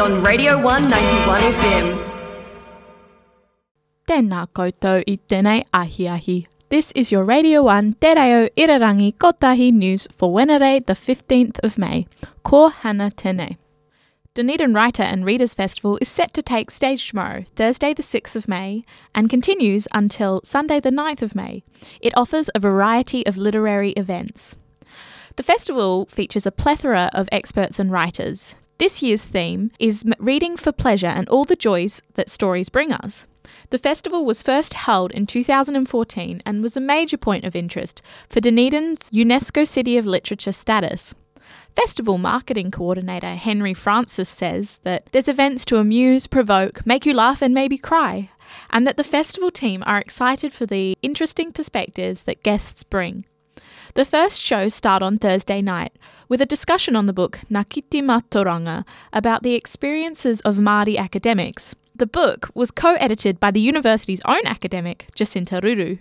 on Radio 191 FM. Tēnā koutou i tēnei ahi ahi. This is your Radio 1 Te Reo Irirangi Kotahi news for Wednesday, the 15th of May. Ko hana tēnei. Dunedin Writer and Readers Festival is set to take stage tomorrow, Thursday the 6th of May, and continues until Sunday the 9th of May. It offers a variety of literary events. The festival features a plethora of experts and writers. This year's theme is Reading for Pleasure and All the Joys That Stories Bring Us. The festival was first held in 2014 and was a major point of interest for Dunedin's UNESCO City of Literature status. Festival marketing coordinator Henry Francis says that there's events to amuse, provoke, make you laugh, and maybe cry, and that the festival team are excited for the interesting perspectives that guests bring. The first shows start on Thursday night with a discussion on the book Ngā Kete Mātauranga about the experiences of Māori academics. The book was co edited by the university's own academic, Jacinta Ruru.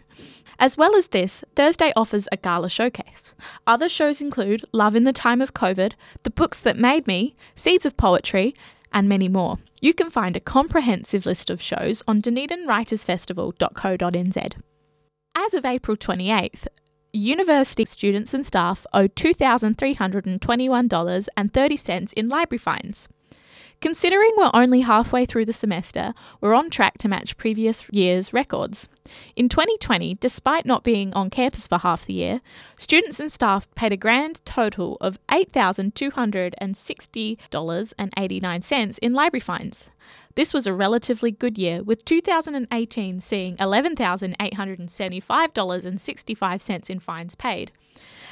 As well as this, Thursday offers a gala showcase. Other shows include Love in the Time of COVID, The Books That Made Me, Seeds of Poetry, and many more. You can find a comprehensive list of shows on dunedinwritersfestival.co.nz. As of April 28th, university students and staff owe $2,321.30 in library fines. Considering we're only halfway through the semester, we're on track to match previous year's records. In 2020, despite not being on campus for half the year, students and staff paid a grand total of $8,260.89 in library fines. This was a relatively good year, with 2018 seeing $11,875.65 in fines paid.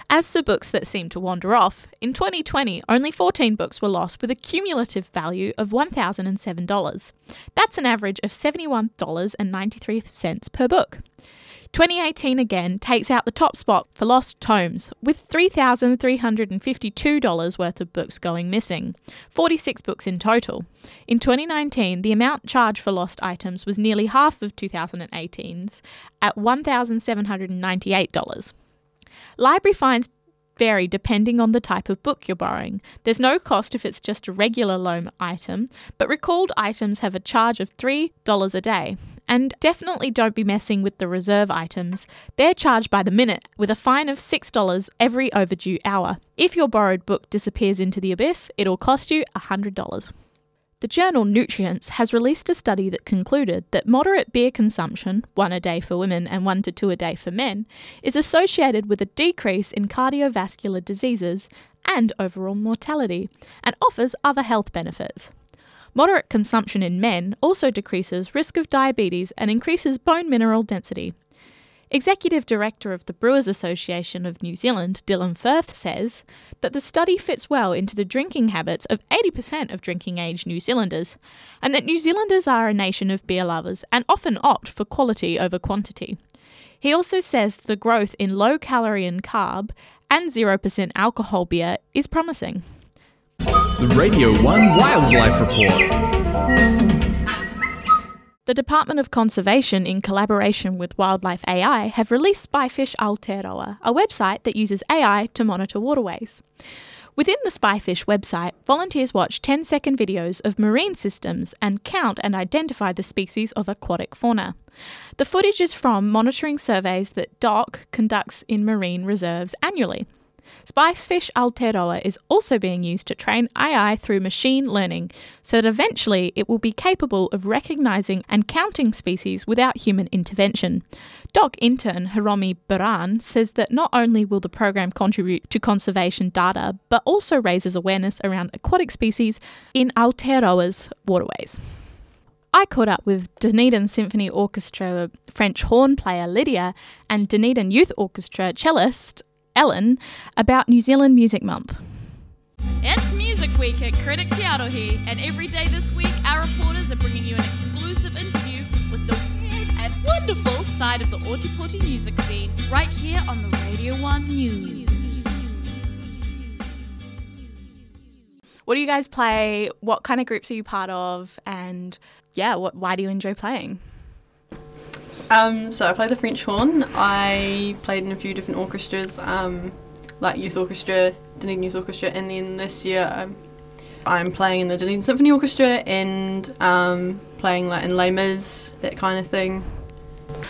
As for books that seem to wander off, in 2020 only 14 books were lost with a cumulative value of $1,007. That's an average of $71.93 per book. 2018 again takes out the top spot for lost tomes, with $3,352 worth of books going missing, 46 books in total. In 2019, the amount charged for lost items was nearly half of 2018's at $1,798. Library fines vary depending on the type of book you're borrowing. There's no cost if it's just a regular loan item, but recalled items have a charge of $3 a day. And definitely don't be messing with the reserve items. They're charged by the minute with a fine of $6 every overdue hour. If your borrowed book disappears into the abyss, it'll cost you $100. The journal Nutrients has released a study that concluded that moderate beer consumption, one a day for women and one to two a day for men, is associated with a decrease in cardiovascular diseases and overall mortality, and offers other health benefits. Moderate consumption in men also decreases risk of diabetes and increases bone mineral density, Executive Director of the Brewers Association of New Zealand, Dylan Firth, says that the study fits well into the drinking habits of 80% of drinking age New Zealanders, and that New Zealanders are a nation of beer lovers and often opt for quality over quantity. He also says the growth in low calorie and carb and 0% alcohol beer is promising. The Radio 1 Wildlife Report. The Department of Conservation, in collaboration with Wildlife AI, have released Spyfish Aotearoa, a website that uses AI to monitor waterways. Within the Spyfish website, volunteers watch 10 second videos of marine systems and count and identify the species of aquatic fauna. The footage is from monitoring surveys that DOC conducts in marine reserves annually. Spyfish Aotearoa is also being used to train AI through machine learning so that eventually it will be capable of recognizing and counting species without human intervention. DOC intern Hiromi Baran says that not only will the program contribute to conservation data, but also raises awareness around aquatic species in Aotearoa's waterways. I caught up with Dunedin Symphony Orchestra French horn player Lydia and Dunedin Youth Orchestra cellist Ellen about New Zealand Music Month. It's Music Week at Critic Te Arohi, and every day this week, our reporters are bringing you an exclusive interview with the weird and wonderful side of the Ōtepoti music scene, right here on the Radio 1 News. What do you guys play? What kind of groups are you part of? And yeah, what, why do you enjoy playing? Um, so I play the French horn. I played in a few different orchestras, um, like youth orchestra, Dunedin Youth Orchestra, and then this year um, I'm playing in the Dunedin Symphony Orchestra and um, playing like in Les Mis, that kind of thing.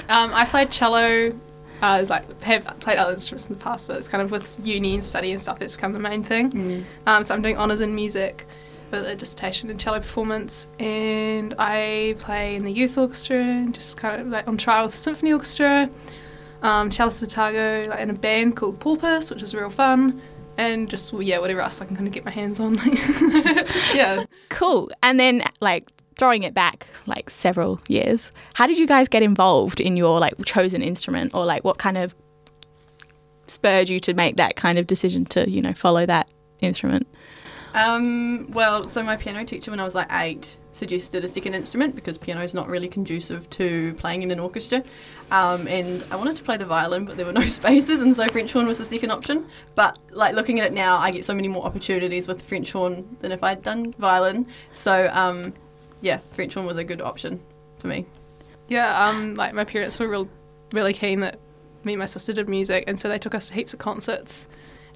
Um, I played cello. Uh, it's like have played other instruments in the past, but it's kind of with uni and study and stuff. It's become the main thing. Um, so I'm doing honors in music with a dissertation in cello performance, and I play in the youth orchestra and just kind of like on trial with the symphony orchestra. Um, cellist Vitago, like in a band called Porpoise, which is real fun, and just well, yeah, whatever else I can kind of get my hands on. yeah. Cool. And then like throwing it back like several years, how did you guys get involved in your like chosen instrument or like what kind of spurred you to make that kind of decision to, you know, follow that instrument? Um, well, so my piano teacher when I was like eight suggested a second instrument because piano is not really conducive to playing in an orchestra. Um, and I wanted to play the violin, but there were no spaces, and so French horn was the second option. But like looking at it now, I get so many more opportunities with French horn than if I'd done violin. So um, yeah, French horn was a good option for me. Yeah, um, like my parents were real, really keen that me and my sister did music, and so they took us to heaps of concerts.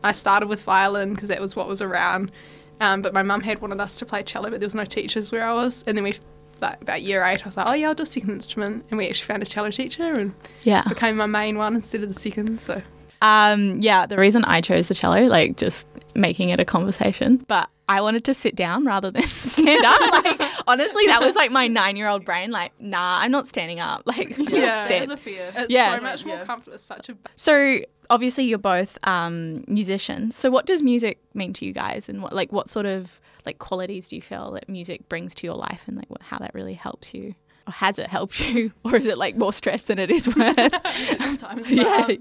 I started with violin because that was what was around, um, but my mum had wanted us to play cello, but there was no teachers where I was, and then we, like about year eight, I was like, oh yeah, I'll do a second instrument, and we actually found a cello teacher and Yeah. became my main one instead of the second. So Um, yeah, the reason I chose the cello, like just making it a conversation, but I wanted to sit down rather than stand up. Like honestly, that was like my nine-year-old brain. Like, nah, I'm not standing up. Like, I'm Yeah. just sit. It was a fear. it's Yeah. so much more Yeah. comfortable. It's such a So obviously, you're both um, musicians. So what does music mean to you guys, and what like what sort of like qualities do you feel that music brings to your life, and like what, how that really helps you? Or has it helped you, or is it like more stress than it is worth? sometimes. But, Yeah. um,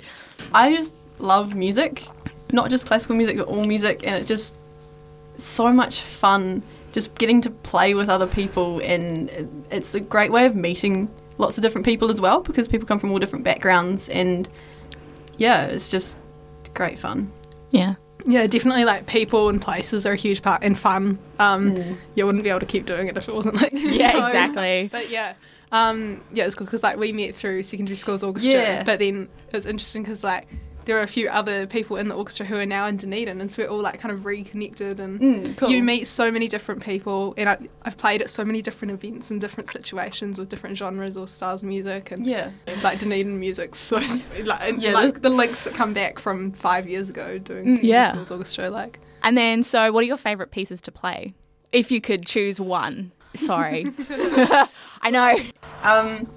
I just love music, not just classical music, but all music, and it's just so much fun. Just getting to play with other people, and it's a great way of meeting lots of different people as well, because people come from all different backgrounds, and yeah, it's just great fun. yeah. Yeah, definitely. Like people and places are a huge part, and fun. Um, You wouldn't be able to keep doing it if it wasn't like Yeah, exactly. But yeah, um, yeah, it's good because like we met through secondary schools orchestra. Yeah. But then it was interesting because like there are a few other people in the orchestra who are now in Dunedin, and so we're all like kind of reconnected, and Mm, cool. you meet so many different people, and I, I've played at so many different events and different situations with different genres or styles of music, and Yeah. like Dunedin music. So like, and, Yeah, like the links that come back from five years ago doing Mm, yeah. schools orchestra, like. And then, so what are your favorite pieces to play? If you could choose one. Sorry. I know. Um,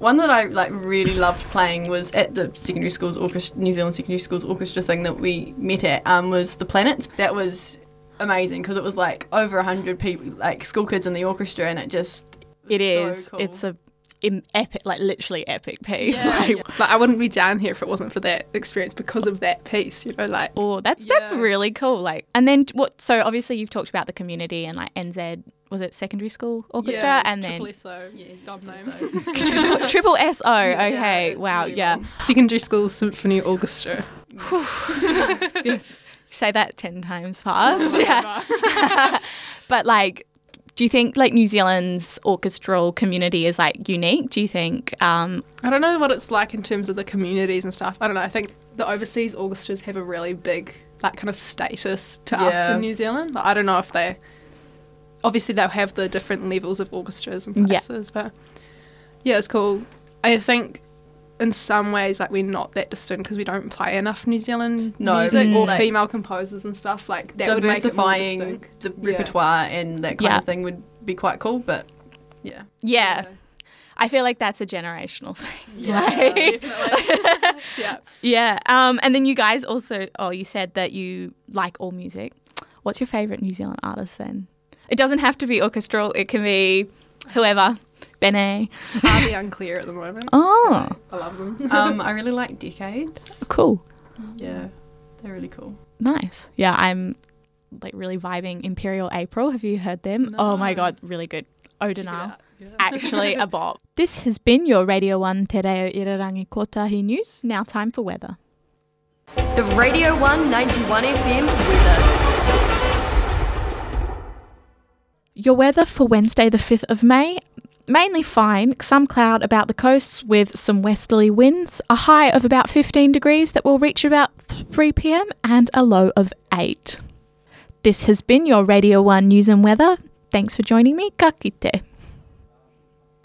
one that I like really loved playing was at the secondary schools orchestra, New Zealand secondary schools orchestra thing that we met at. Um, was the Planets. That was amazing because it was like over a hundred people, like school kids in the orchestra, and it just was It so is. cool. It's a im- epic, like literally epic piece. Yeah. Like, Like I wouldn't be down here if it wasn't for that experience because of that piece, you know, like oh, that's that's really cool. Like, and then what? So obviously you've talked about the community and like NZ. Was it secondary school orchestra? yeah, and then triple SO, yeah, dumb name. triple, triple SO. Okay. it's wow. really yeah. long. Secondary School Symphony Orchestra. Say that ten times fast. yeah. but like, do you think like New Zealand's orchestral community is like unique? Do you think? Um, I don't know what it's like in terms of the communities and stuff. I don't know. I think the overseas orchestras have a really big like kind of status to us in New Zealand. Like, I don't know if they obviously they'll have the different levels of orchestras and Yeah. places, but yeah, it's cool. I think in some ways like we're not that distinct because we don't play enough New Zealand No, music mm. or like- female composers and stuff like that would make it more diversifying the Yeah. repertoire and that kind Yeah. of thing would be quite cool. But yeah, yeah. I feel like that's a generational thing. Yeah, Like- yeah. Yeah. Um, and then you guys also, oh, you said that you like all music. What's your favorite New Zealand artist then? It doesn't have to be orchestral. It can be whoever. BENEE. Are they unclear at the moment? Oh, I love them. um, I really like Decades. cool. Yeah, they're really cool. Nice. Yeah, I'm like really vibing Imperial April. Have you heard them? Oh my god, really good. Odinal. yeah. Actually a bop. This has been your Radio 1 Te Reo Irirangi Kotahi News. Now time for weather. The Radio 191 FM weather. Your weather for Wednesday, the 5th of May. Mainly fine, some cloud about the coasts with some westerly winds, a high of about 15 degrees that will reach about 3 pm, and a low of 8. This has been your Radio 1 News and Weather. Thanks for joining me. Ka kite.